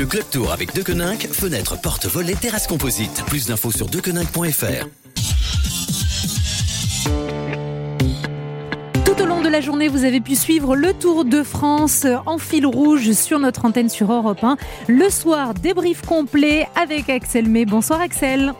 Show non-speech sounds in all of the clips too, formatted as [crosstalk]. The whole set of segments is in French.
Le Club Tour avec Deconinck, fenêtre, porte, volet, terrasse composite. Plus d'infos sur deconinck.fr. Tout au long de la journée, vous avez pu suivre le Tour de France en fil rouge sur notre antenne sur Europe 1. Le soir, débrief complet avec Axel May. Bonsoir Axel.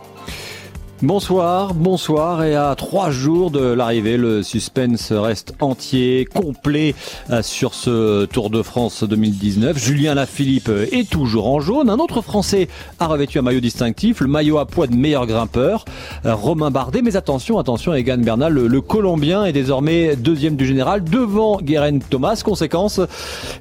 Bonsoir, bonsoir et à trois jours de l'arrivée, le suspense reste entier, complet euh, sur ce Tour de France 2019. Julien Lafilippe est toujours en jaune. Un autre Français a revêtu un maillot distinctif, le maillot à poids de meilleur grimpeur, euh, Romain Bardet. Mais attention, attention, Egan Bernal, le, Colombien est désormais deuxième du général devant Guérin Thomas. Conséquence,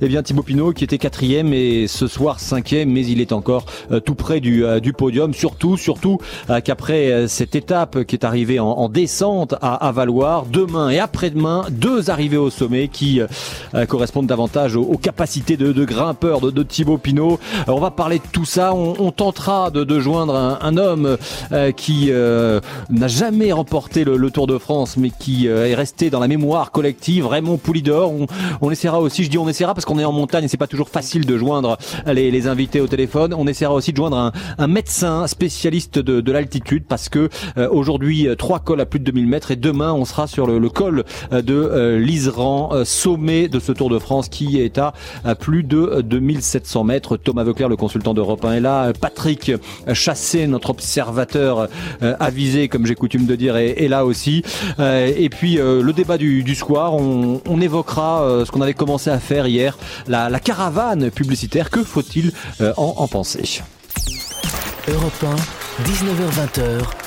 eh bien Thibaut Pinot qui était quatrième et ce soir cinquième, mais il est encore euh, tout près du, du podium. Surtout, surtout qu'après cette étape qui est arrivée en, descente à, à, Valoir. Demain et après-demain, deux arrivées au sommet qui euh, correspondent davantage aux, capacités de, de grimpeur de, Thibaut Pinot. Euh, on va parler de tout ça. On, tentera de, joindre un, homme euh, qui n'a jamais remporté le, Tour de France, mais qui est resté dans la mémoire collective. Raymond Poulidor. On, essaiera aussi, je dis on essaiera parce qu'on est en montagne et c'est pas toujours facile de joindre les, invités au téléphone. On essaiera aussi de joindre un, médecin spécialiste de l'altitude parce que euh, aujourd'hui, euh, trois cols à plus de 2000 mètres et demain, on sera sur le, col euh, de l'Isran, sommet de ce Tour de France qui est à, plus de 2700 mètres. Thomas Veuclair, le consultant d'Europe 1 est là. Patrick Chassé, notre observateur avisé, comme j'ai coutume de dire, est, là aussi. Et puis le débat du, soir, on, évoquera ce qu'on avait commencé à faire hier, la, caravane publicitaire. Que faut-il en, en penser? Europe 1, 19h20.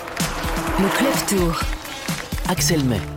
Le Club Tour. Axel May.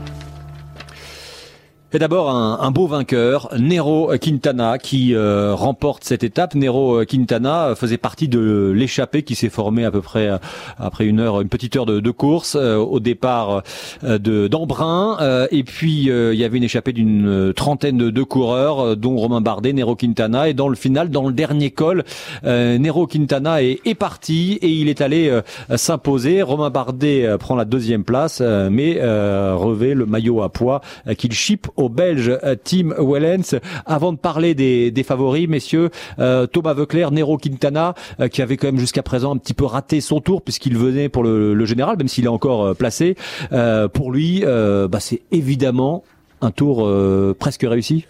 D'abord un, un, beau vainqueur, Nero Quintana, qui euh, remporte cette étape. Nero Quintana faisait partie de l'échappée qui s'est formée à peu près euh, après une heure, une petite heure de, de course euh, au départ de d'Embrun. et puis il y avait une échappée d'une trentaine de, de, coureurs, dont Romain Bardet, Nero Quintana. Et dans le final, dans le dernier col, Nero Quintana est, est, parti et il est allé s'imposer. Romain Bardet prend la deuxième place, mais revêt le maillot à poids qu'il chipe au Belge euh, Tim Wellens. Avant de parler des, favoris, messieurs, euh, Thomas Veuclair, Nero Quintana, euh, qui avait quand même jusqu'à présent un petit peu raté son tour puisqu'il venait pour le, général, même s'il est encore placé. pour lui, bah, c'est évidemment un tour presque réussi.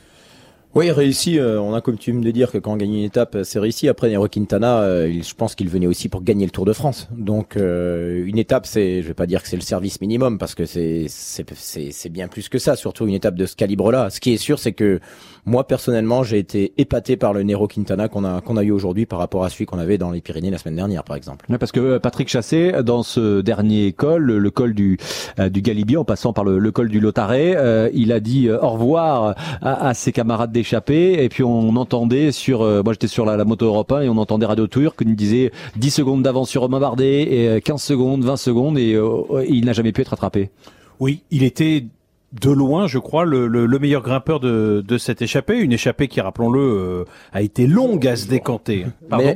Oui, réussi. Euh, on a coutume de dire que quand on gagne une étape, euh, c'est réussi. Après, Nero Quintana, euh, je pense qu'il venait aussi pour gagner le Tour de France. Donc, une étape, c'est, je vais pas dire que c'est le service minimum parce que c'est, c'est, c'est bien plus que ça. Surtout une étape de ce calibre-là. Ce qui est sûr, c'est que moi personnellement, j'ai été épaté par le Nero Quintana qu'on a qu'on a eu aujourd'hui par rapport à celui qu'on avait dans les Pyrénées la semaine dernière, par exemple. parce que Patrick Chassé, dans ce dernier col, le, col du du Galibier, en passant par le, col du Lotaré, il a dit au revoir à, à ses camarades des et puis on entendait sur, euh, moi j'étais sur la, moto Europe 1 et on entendait Radio Tour qui nous disait 10 secondes d'avance sur Romain Bardet et 15 euh, secondes, 20 secondes et, euh, il n'a jamais pu être rattrapé. Oui, il était de loin, je crois, le, meilleur grimpeur de, cette échappée. Une échappée qui, rappelons-le, a été longue à se décanter.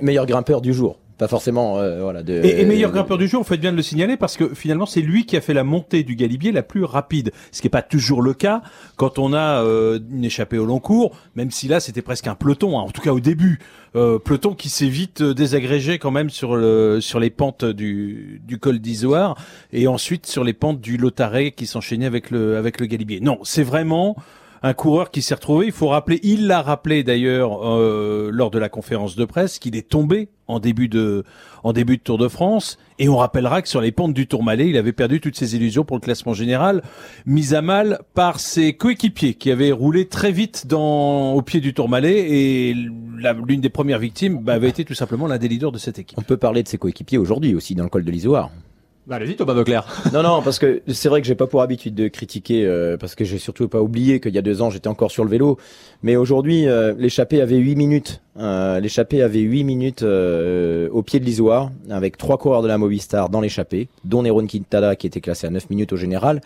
meilleur grimpeur du jour pas forcément euh, voilà de et, meilleur grimpeur du jour, on fait bien de le signaler parce que finalement c'est lui qui a fait la montée du Galibier la plus rapide, ce qui n'est pas toujours le cas quand on a euh, une échappée au long cours, même si là c'était presque un peloton, hein, en tout cas au début, euh, peloton qui s'est vite désagrégé quand même sur le sur les pentes du du col d'Isoire et ensuite sur les pentes du Lotaré qui s'enchaînaient avec le avec le Galibier. Non, c'est vraiment un coureur qui s'est retrouvé. Il faut rappeler, il l'a rappelé d'ailleurs euh, lors de la conférence de presse, qu'il est tombé en début de en début de Tour de France. Et on rappellera que sur les pentes du Tourmalet, il avait perdu toutes ses illusions pour le classement général, mis à mal par ses coéquipiers qui avaient roulé très vite dans au pied du Tourmalet. Et l'une des premières victimes bah, avait été tout simplement l'un des leaders de cette équipe. On peut parler de ses coéquipiers aujourd'hui aussi dans le col de l'Isoire. Bah, allez-y Thomas Veuclair. [laughs] non non parce que c'est vrai que j'ai pas pour habitude de critiquer euh, parce que j'ai surtout pas oublié qu'il y a deux ans j'étais encore sur le vélo mais aujourd'hui euh, l'échappée avait 8 minutes euh, l'échappée avait 8 minutes au pied de l'isoire avec trois coureurs de la Movistar dans l'échappée dont Neron Quintana qui était classé à 9 minutes au général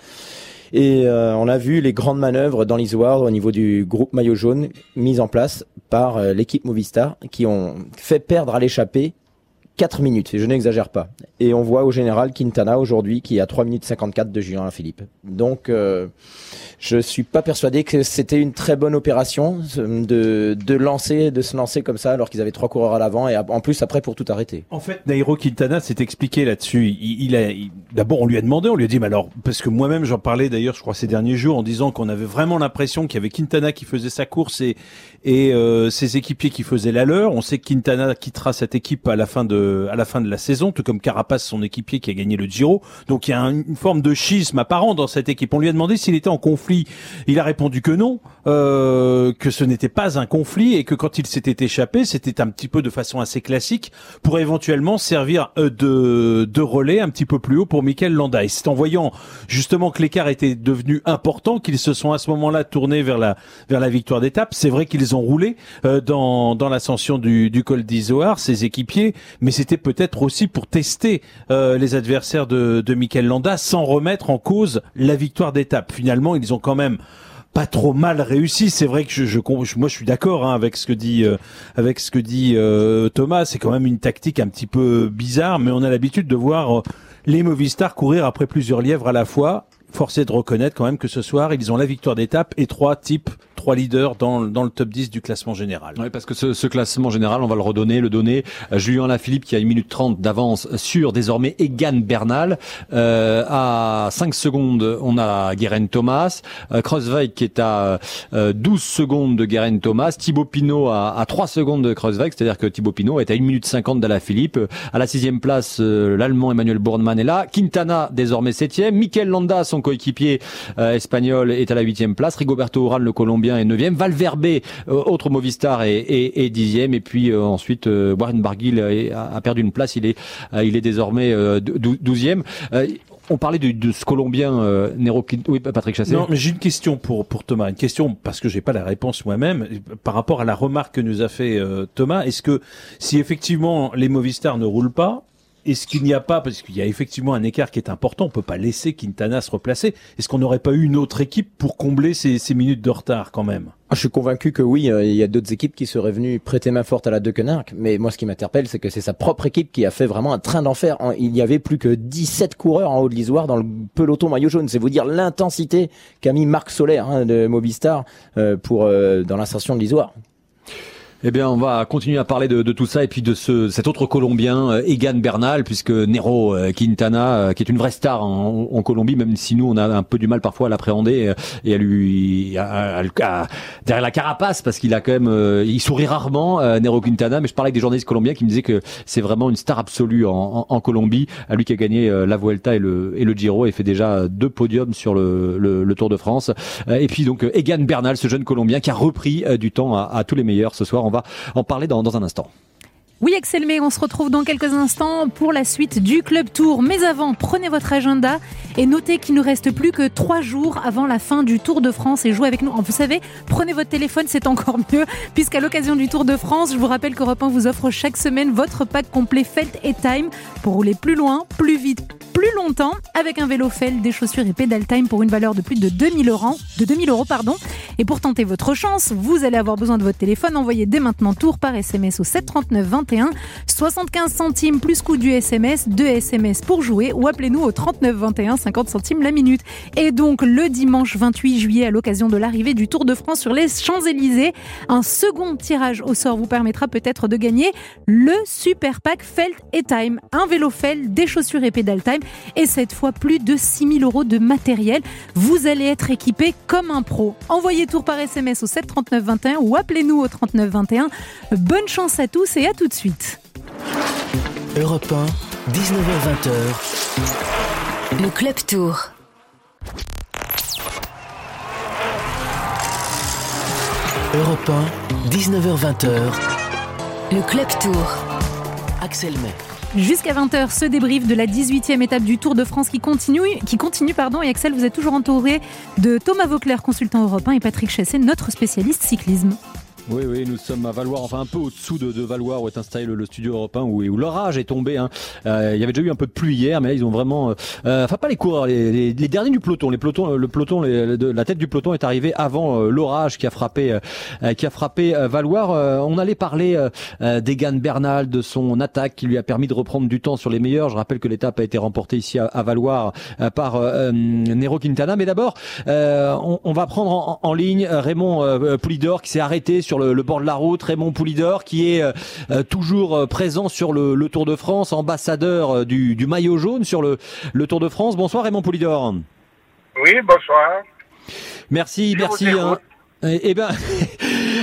et on a vu les grandes manœuvres dans l'isoire au niveau du groupe maillot jaune mises en place par l'équipe Movistar qui ont fait perdre à l'échappée 4 minutes, et je n'exagère pas. Et on voit au général Quintana aujourd'hui qui à 3 minutes 54 de Julien Philippe. Donc euh, je suis pas persuadé que c'était une très bonne opération de, de lancer, de se lancer comme ça alors qu'ils avaient trois coureurs à l'avant et en plus après pour tout arrêter. En fait, Nairo Quintana s'est expliqué là-dessus. A d'abord on lui a demandé, on lui a dit mais alors parce que moi-même j'en parlais d'ailleurs je crois ces derniers jours en disant qu'on avait vraiment l'impression qu'il y avait Quintana qui faisait sa course et et euh, ses équipiers qui faisaient la leur. On sait que Quintana quittera cette équipe à la fin de à la fin de la saison, tout comme Carapace, son équipier qui a gagné le Giro. Donc il y a une forme de schisme apparent dans cette équipe. On lui a demandé s'il était en conflit. Il a répondu que non, euh, que ce n'était pas un conflit et que quand il s'était échappé, c'était un petit peu de façon assez classique pour éventuellement servir euh, de, de relais un petit peu plus haut pour Michael Landa. Et c'est en voyant justement que l'écart était devenu important qu'ils se sont à ce moment-là tournés vers la vers la victoire d'étape. C'est vrai qu'ils ont roulé euh, dans dans l'ascension du, du col d'Izoard, ses équipiers, mais c'était peut-être aussi pour tester euh, les adversaires de, de Landa sans remettre en cause la victoire d'étape. Finalement, ils ont quand même pas trop mal réussi. C'est vrai que je, moi je suis d'accord hein, avec ce que dit euh, euh, Thomas. C'est quand même une tactique un petit peu bizarre, mais on a l'habitude de voir les Movistar courir après plusieurs lièvres à la fois. Forcé de reconnaître quand même que ce soir ils ont la victoire d'étape et trois types trois leaders dans, dans le top 10 du classement général. Oui, parce que ce, ce, classement général, on va le redonner, le donner Julien Lafilippe qui a une minute 30 d'avance sur désormais Egan Bernal. Euh, à 5 secondes, on a Guérin Thomas. Euh, Kreuzweig qui est à euh, 12 secondes de Guérin Thomas. Thibaut Pinot à, à 3 secondes de Kreuzweig, c'est-à-dire que Thibaut Pinot est à 1 minute 50 d'Alaphilippe. À la sixième place, euh, l'Allemand Emmanuel Bournemann est là. Quintana désormais septième. Mikel Landa, son coéquipier euh, espagnol, est à la huitième place. Rigoberto Urán, le Colombien, est 9e. Valverde, euh, autre Movistar, est, est, est 10e. Et puis euh, ensuite, euh, Warren Barguil a, perdu une place. Il est, il est désormais 12e. On parlait de, ce Colombien euh, Nero oui Patrick Chassé. Non, mais j'ai une question pour pour Thomas, une question parce que j'ai pas la réponse moi-même par rapport à la remarque que nous a fait Thomas. Est-ce que si effectivement les Movistar ne roulent pas, est-ce qu'il n'y a pas, parce qu'il y a effectivement un écart qui est important, on peut pas laisser Quintana se replacer. Est-ce qu'on n'aurait pas eu une autre équipe pour combler ces, minutes de retard quand même? Ah, Je suis convaincu que oui, euh, il y a d'autres équipes qui seraient venues prêter main forte à la De Mais moi, ce qui m'interpelle, c'est que c'est sa propre équipe qui a fait vraiment un train d'enfer. Il y avait plus que 17 coureurs en haut de l'Isoire dans le peloton maillot jaune. C'est vous dire l'intensité qu'a mis Marc Solaire hein, de Mobistar euh, pour euh, dans l'insertion de l'Isoire. Eh bien, on va continuer à parler de, de tout ça et puis de ce, cet autre Colombien, euh, Egan Bernal, puisque Nero euh, Quintana, euh, qui est une vraie star en, en, Colombie, même si nous on a un peu du mal parfois à l'appréhender et à lui à, à, à, derrière la carapace, parce qu'il a quand même, il sourit rarement, Nero Quintana. Mais je parlais avec des journalistes colombiens qui me disaient que c'est vraiment une star absolue en, en, Colombie, à lui qui a gagné la Vuelta et le, et le Giro et fait déjà deux podiums sur le, le, le Tour de France. Et puis donc Egan Bernal, ce jeune Colombien qui a repris du temps à, tous les meilleurs ce soir. Va en parler dans un instant. Oui, Axel May, on se retrouve dans quelques instants pour la suite du Club Tour. Mais avant, prenez votre agenda et notez qu'il ne reste plus que trois jours avant la fin du Tour de France et jouez avec nous. Vous savez, prenez votre téléphone, c'est encore mieux, puisqu'à l'occasion du Tour de France, je vous rappelle qu'Europe 1 vous offre chaque semaine votre pack complet Felt et Time pour rouler plus loin, plus vite, plus longtemps avec un vélo Felt, des chaussures et pédal time pour une valeur de plus de 2000 euros. De 2000 euros pardon. Et pour tenter votre chance, vous allez avoir besoin de votre téléphone. Envoyez dès maintenant Tour par SMS au 739 21. 75 centimes plus coût du SMS, 2 SMS pour jouer ou appelez-nous au 39 21 50 centimes la minute. Et donc le dimanche 28 juillet à l'occasion de l'arrivée du Tour de France sur les Champs-Élysées, un second tirage au sort vous permettra peut-être de gagner le super pack Felt et Time, un vélo Felt, des chaussures et pédale time et cette fois plus de 6000 euros de matériel. Vous allez être équipé comme un pro. Envoyez tour par SMS au 739 21 ou appelez-nous au 39 21. Bonne chance à tous et à tout de suite. Europe 1, 19h20. Le Club Tour. Europe 1, 19h20. Le Club Tour. Axel May. Jusqu'à 20h, ce débrief de la 18e étape du Tour de France qui continue, qui continue pardon, et Axel, vous êtes toujours entouré de Thomas Vauclair, consultant européen, et Patrick Chassé, notre spécialiste cyclisme. Oui, oui, nous sommes à Valoir, enfin un peu au-dessous de, de Valoir où est installé le, le studio européen où, où l'orage est tombé. Hein. Euh, il y avait déjà eu un peu de pluie hier, mais là ils ont vraiment, euh, euh, enfin pas les coureurs, les, les, les derniers du peloton, les pelotons, le peloton, les, la tête du peloton est arrivée avant euh, l'orage qui a frappé, euh, qui a frappé Valoir. on allait parler d'Egan Bernal, de son attaque qui lui a permis de reprendre du temps sur les meilleurs. Je rappelle que l'étape a été remportée ici à, à Valoir par Nero Quintana, mais d'abord on, on, va prendre en, en ligne Raymond Poulidor qui s'est arrêté sur le, le, bord de la route. Raymond Poulidor qui est euh, toujours euh, présent sur le, le, Tour de France, ambassadeur euh, du, du, maillot jaune sur le, le Tour de France. Bonsoir Raymond Poulidor. Oui, bonsoir. Merci, Je merci. Hein. Eh ben, [laughs]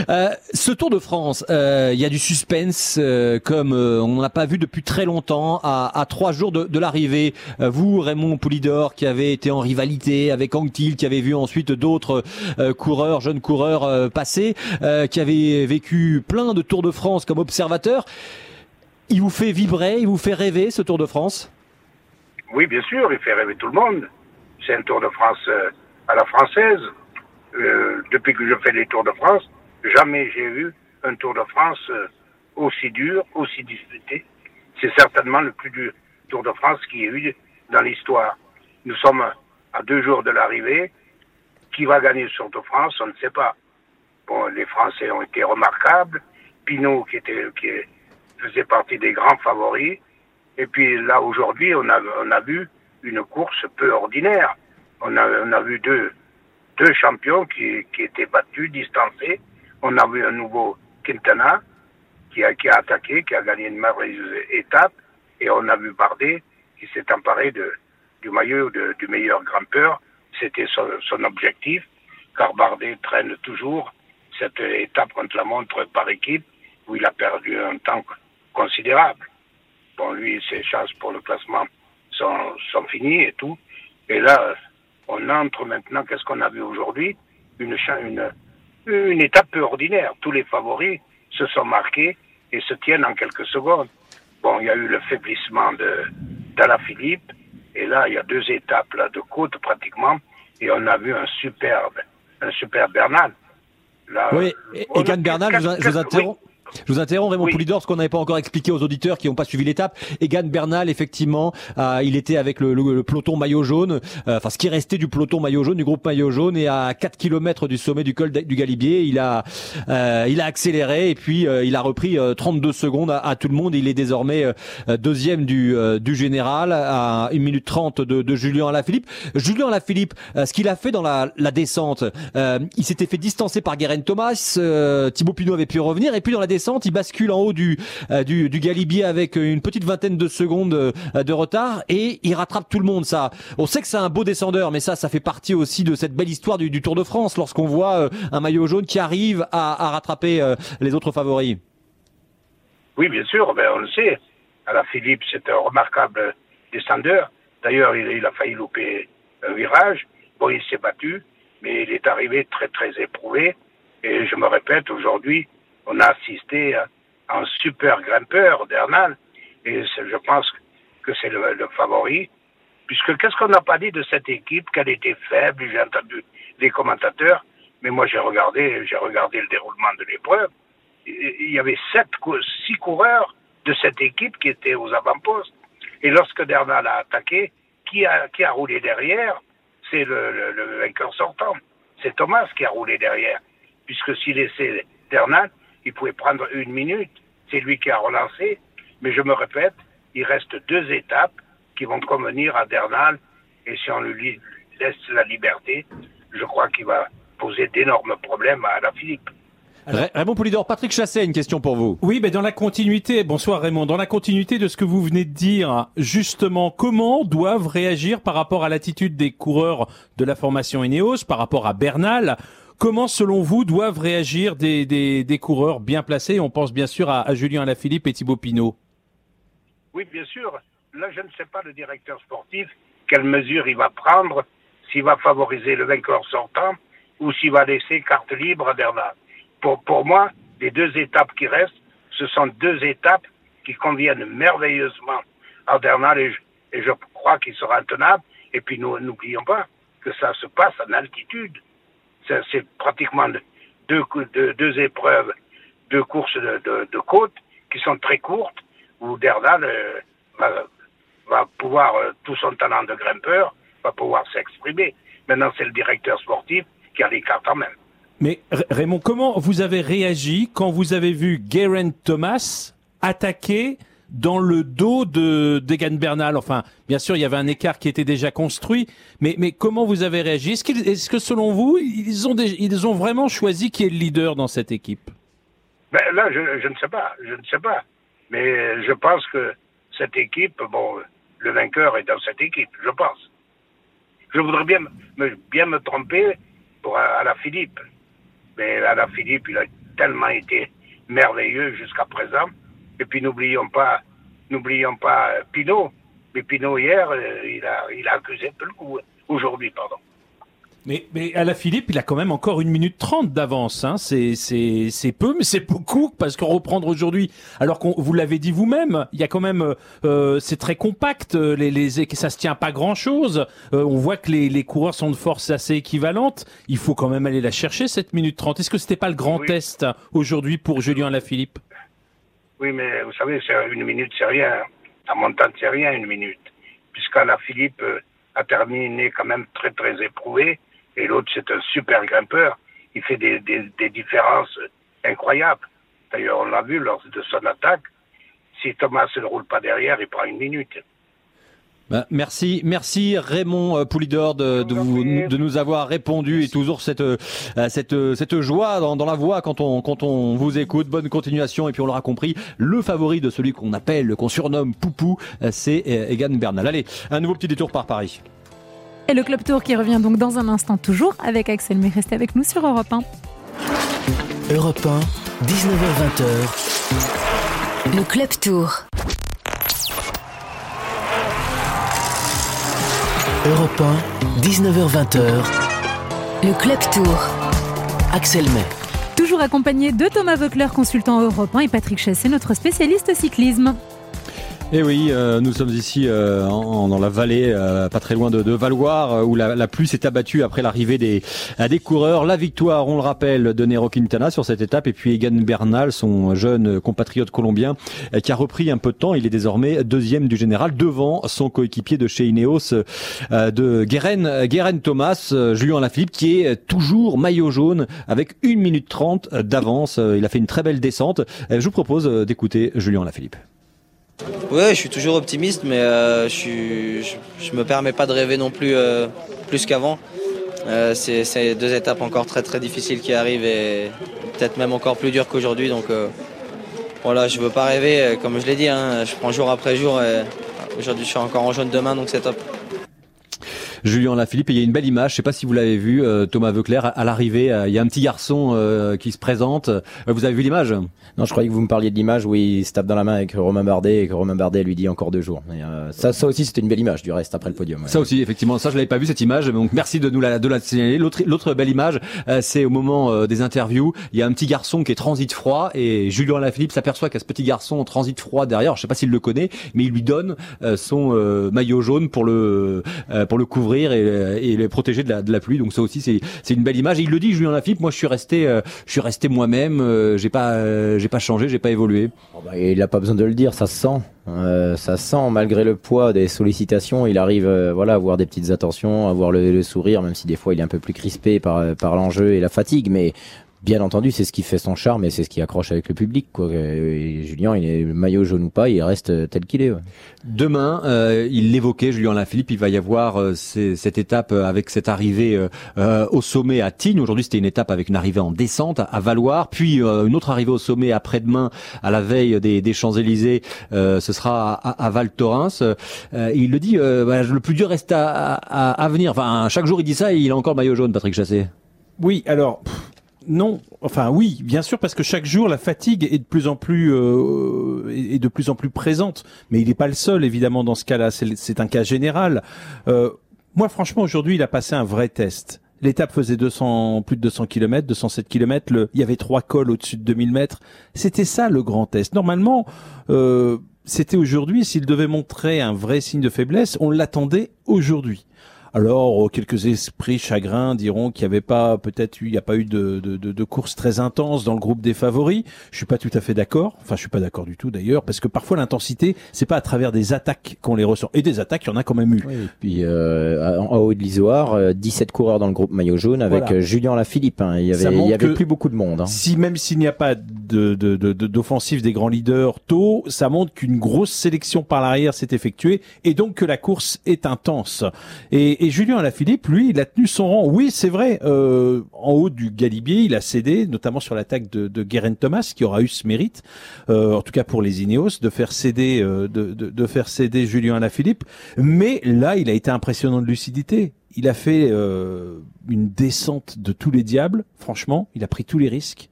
euh, ce Tour de France, il euh, y a du suspense euh, comme on n'a pas vu depuis très longtemps. À, à trois jours de, de l'arrivée, vous, Raymond Poulidor, qui avez été en rivalité avec Anctil, qui avez vu ensuite d'autres coureurs, jeunes coureurs passer, qui avaient vécu plein de Tours de France comme observateur, il vous fait vibrer, il vous fait rêver ce Tour de France? Oui, bien sûr, il fait rêver tout le monde. C'est un Tour de France à la française euh, depuis que je fais les Tours de France, jamais j'ai vu un Tour de France euh, aussi dur, aussi disputé. C'est certainement le plus dur Tour de France qu'il y ait eu dans l'histoire. Nous sommes à deux jours de l'arrivée. Qui va gagner sur Tour de France, on ne sait pas. Bon, les Français ont été remarquables. Pinot, qui était, qui faisait partie des grands favoris. Et puis là, aujourd'hui, on a, on a vu une course peu ordinaire. On a, on a vu deux, deux champions qui, qui étaient battus, distancés. On a vu un nouveau Quintana qui a, qui a attaqué, qui a gagné une merveilleuse étape. Et on a vu Bardet qui s'est emparé de, du maillot du meilleur grimpeur. C'était son, son, objectif, car Bardet traîne toujours cette étape contre la montre par équipe où il a perdu un temps considérable. Bon, lui, ses chances pour le classement sont, sont finies et tout. Et là, on entre maintenant, qu'est-ce qu'on a vu aujourd'hui? Une, une, une étape peu ordinaire. Tous les favoris se sont marqués et se tiennent en quelques secondes. Bon, il y a eu le faiblissement de Philippe, et là, il y a deux étapes là, de côte pratiquement, et on a vu un superbe, un superbe Bernal. Là, oui, et, et Bernal, je vous, interromps. Oui. Je vous interromps Raymond oui. Poulidor, ce qu'on n'avait pas encore expliqué aux auditeurs qui n'ont pas suivi l'étape. Egan Bernal, effectivement, euh, il était avec le, le, le peloton maillot jaune, euh, enfin ce qui restait du peloton maillot jaune, du groupe maillot jaune, et à 4 km du sommet du col du Galibier, il a, euh, il a accéléré et puis euh, il a repris 32 euh, secondes à, à, tout le monde. Il est désormais deuxième du, du général à 1 minute 30 de, de Julien Alaphilippe. Julien Alaphilippe, ce qu'il a fait dans la, la descente, il s'était fait distancer par Guérin Thomas, Thibaut Pinot avait pu revenir, et puis dans la descente, il bascule en haut du, euh, du, du Galibier avec une petite vingtaine de secondes euh, de retard et il rattrape tout le monde. Ça, on sait que c'est un beau descendeur, mais ça, ça fait partie aussi de cette belle histoire du, Tour de France lorsqu'on voit euh, un maillot jaune qui arrive à, à rattraper les autres favoris. Oui, bien sûr, ben, on le sait. Alors Philippe, c'est un remarquable descendeur. D'ailleurs, il, il, a failli louper un virage. Bon, il s'est battu, mais il est arrivé très très éprouvé. Et je me répète, aujourd'hui, on a assisté à un super grimpeur d'Hernan, et je pense que c'est le, favori. Puisque qu'est-ce qu'on n'a pas dit de cette équipe, qu'elle était faible, j'ai entendu les commentateurs, mais moi j'ai regardé, j'ai regardé le déroulement de l'épreuve. Il y avait sept, six coureurs de cette équipe qui étaient aux avant-postes. Et lorsque Dernal a attaqué, qui a, roulé derrière? C'est le, le, le, vainqueur sortant. C'est Thomas qui a roulé derrière. Puisque s'il laissait Dernal, il pouvait prendre une minute. C'est lui qui a relancé. Mais je me répète, il reste deux étapes qui vont convenir à Bernal. Et si on lui laisse la liberté, je crois qu'il va poser d'énormes problèmes à la Philippe. Raymond Poulidor, Patrick Chassé, une question pour vous. Oui, mais dans la continuité, bonsoir Raymond, dans la continuité de ce que vous venez de dire, justement, comment doivent réagir par rapport à l'attitude des coureurs de la formation Ineos, par rapport à Bernal Comment, selon vous, doivent réagir des, des, coureurs bien placés? On pense bien sûr à, Julien Alaphilippe et Thibaut Pinot. Oui, bien sûr. Là, je ne sais pas le directeur sportif quelle mesure il va prendre, s'il va favoriser le vainqueur sortant ou s'il va laisser carte libre à Bernard. Pour, moi, les deux étapes qui restent, ce sont deux étapes qui conviennent merveilleusement à Bernard et je, et je crois qu'il sera intenable. Et puis, nous n'oublions pas que ça se passe en altitude c'est pratiquement deux, deux, épreuves, deux courses de, de, de côte qui sont très courtes, où Bernal euh, va, pouvoir, euh, tout son talent de grimpeur, va pouvoir s'exprimer. Maintenant, c'est le directeur sportif qui a les cartes en main. Mais Ra- Raymond, comment vous avez réagi quand vous avez vu Geraint Thomas attaquer dans le dos de d'Egan Bernal Enfin, bien sûr, il y avait un écart qui était déjà construit, mais, comment vous avez réagi? Est-ce que selon vous, ils ont, vraiment choisi qui est le leader dans cette équipe? Ben, là, je, ne sais pas, je ne sais pas. Mais je pense que cette équipe, bon, le vainqueur est dans cette équipe, je pense. Je voudrais bien me, bien me tromper pour la Philippe. Mais la Philippe, il a tellement été merveilleux jusqu'à présent. Et puis n'oublions pas, n'oublions pas Pinot. Mais Pinot hier, euh, il a, il a accusé un peu le coup. Aujourd'hui, pardon. Mais, mais à la Philippe, il a quand même encore une minute trente d'avance. Hein. C'est, c'est, c'est peu, mais c'est beaucoup parce qu'en reprendre aujourd'hui, alors qu'on vous l'avez dit vous-même, il y a quand même, euh, c'est très compact. euh, Les, les, ça se tient pas grand-chose. Euh, on voit que les, les coureurs sont de force assez équivalentes. Il faut quand même aller la chercher cette minute trente. Est-ce que c'était pas le grand Oui. test aujourd'hui pour Julien Alaphilippe Oui, mais vous savez, une minute, c'est rien. La montagne, c'est rien, une minute. Puisqu'Alain Philippe euh, a terminé quand même très, très éprouvé. Et l'autre, c'est un super grimpeur. Il fait des, des, des différences incroyables. D'ailleurs, on l'a vu lors de son attaque. Si Thomas ne roule pas derrière, il prend une minute. Bah, merci, merci Raymond euh, Poulidor de, de, vous- de nous avoir répondu et toujours cette euh, cette euh, cette joie dans, dans la voix quand on quand on vous écoute. Bonne continuation et puis on l'aura compris, le favori de celui qu'on appelle, qu'on surnomme Poupou, c'est Egan Bernal. Allez, un nouveau petit détour par Paris. Et le Club Tour qui revient donc dans un instant toujours avec Axel, mais restez avec nous sur Europe 1. Europe 1, 19h20h. Le Club Tour. Europe 1, 19h20h. Le Club Tour. Axel May. Toujours accompagné de Thomas Voeckler, consultant Europe 1, et Patrick Chassé, notre spécialiste cyclisme. Et oui, euh, nous sommes ici euh, en- dans la vallée, euh, pas très loin de, de Valoir, euh, où la, la pluie s'est abattue après l'arrivée des, des coureurs. La victoire, on le rappelle, de Nero Quintana sur cette étape, et puis Egan Bernal, son jeune compatriote colombien, euh, qui a repris un peu de temps. Il est désormais deuxième du général, devant son coéquipier de chez Ineos, euh, de Guérin, Guérin Thomas, Julien Lafilippe, qui est toujours maillot jaune avec 1 minute 30 d'avance. Il a fait une très belle descente. Je vous propose d'écouter Julien Lafilippe. Ouais, je suis toujours optimiste, mais euh, je, je, je me permets pas de rêver non plus euh, plus qu'avant. Euh, c'est deux étapes encore très très difficiles qui arrivent et peut-être même encore plus dures qu'aujourd'hui. Donc voilà, je veux pas rêver. Comme je l'ai dit, hein, je prends jour après jour. Aujourd'hui, je suis encore en jaune demain, donc c'est top. Julien Lafilippe, et il y a une belle image, je sais pas si vous l'avez vu, euh, Thomas Veuclair, à l'arrivée, euh, il y a un petit garçon euh, qui se présente. Euh, Vous avez vu l'image? Non, je croyais que vous me parliez de l'image où il se tape dans la main avec Romain Bardet et que Romain Bardet lui dit encore deux jours. Et, euh, ça, ça aussi, c'était une belle image du reste après le podium. ouais. Ça aussi, effectivement, ça je l'avais pas vu cette image, donc merci de nous la, de la signaler. L'autre, l'autre belle image, euh, c'est au moment euh, des interviews, il y a un petit garçon qui est transit froid et Julien Lafilippe s'aperçoit qu'il y a ce petit garçon transit froid derrière. Je sais pas s'il le connaît, mais il lui donne euh, son euh, maillot jaune pour le pour le couvrir et, et le protéger de la, pluie. Donc ça aussi, c'est une belle image. Et il le dit, Julien Lafilippe, moi je suis resté euh, je suis resté moi-même, euh, j'ai pas euh, pas changé, j'ai pas évolué. Oh, bah, il a pas besoin de le dire, ça se sent. Euh, ça se sent malgré le poids des sollicitations. Il arrive, euh, voilà, à avoir des petites attentions, à avoir le, le sourire, même si des fois il est un peu plus crispé par par l'enjeu et la fatigue. Mais bien entendu, c'est ce qui fait son charme et c'est ce qui accroche avec le public. Quoi. Et Julien, il est le maillot jaune ou pas, il reste tel qu'il est. ouais. Demain, euh, il l'évoquait, Julien Lafilippe, il va y avoir euh, cette étape euh, avec cette arrivée euh, euh, au sommet à Tignes. Aujourd'hui, c'était une étape avec une arrivée en descente à Valoir, puis euh, une autre arrivée au sommet après-demain, à la veille des, des Champs-Élysées. euh, ce sera à, à Val Thorens. Euh, il le dit, euh, bah, le plus dur reste à, à, à venir. Enfin, chaque jour, il dit ça et il a encore le maillot jaune, Patrick Chassé. Oui, alors pff, non, enfin oui, bien sûr parce que chaque jour la fatigue est de plus en plus euh, est de plus en plus présente, mais il n'est pas le seul évidemment dans ce cas-là. C'est c'est un cas général. Euh, moi, franchement, aujourd'hui, il a passé un vrai test. L'étape faisait 200, plus de 200 km, 207 km. Le, il y avait trois cols au-dessus de 2000 mètres. C'était ça le grand test. Normalement, euh, c'était aujourd'hui. S'il devait montrer un vrai signe de faiblesse, on l'attendait aujourd'hui. Alors, euh, quelques esprits chagrins diront qu'il n'y avait pas, peut-être, eu- il n'y a pas eu de, de, de, course très intense dans le groupe des favoris. Je suis pas tout à fait d'accord. Enfin, je suis pas d'accord du tout d'ailleurs, parce que parfois l'intensité, c'est pas à travers des attaques qu'on les ressent. Et des attaques, il y en a quand même eu. Oui, et puis euh, en haut de l'Isoire, euh, 17 coureurs dans le groupe maillot jaune avec Voilà. euh, Julien Lafilippe. hein. Il y avait, il y montre avait que plus beaucoup de monde. hein. Si même s'il n'y a pas de- de- d'offensive des grands leaders tôt, ça montre qu'une grosse sélection par l'arrière s'est effectuée et donc que la course est intense. Et, et Julien Alaphilippe, lui, il a tenu son rang. Oui, c'est vrai. euh, en haut du Galibier, il a cédé, notamment sur l'attaque de, de Guerin Thomas, qui aura eu ce mérite, euh, en tout cas pour les Ineos, de faire céder, euh, de, de, de faire céder Julien Alaphilippe. Mais là, il a été impressionnant de lucidité. Il a fait euh, une descente de tous les diables. Franchement, il a pris tous les risques.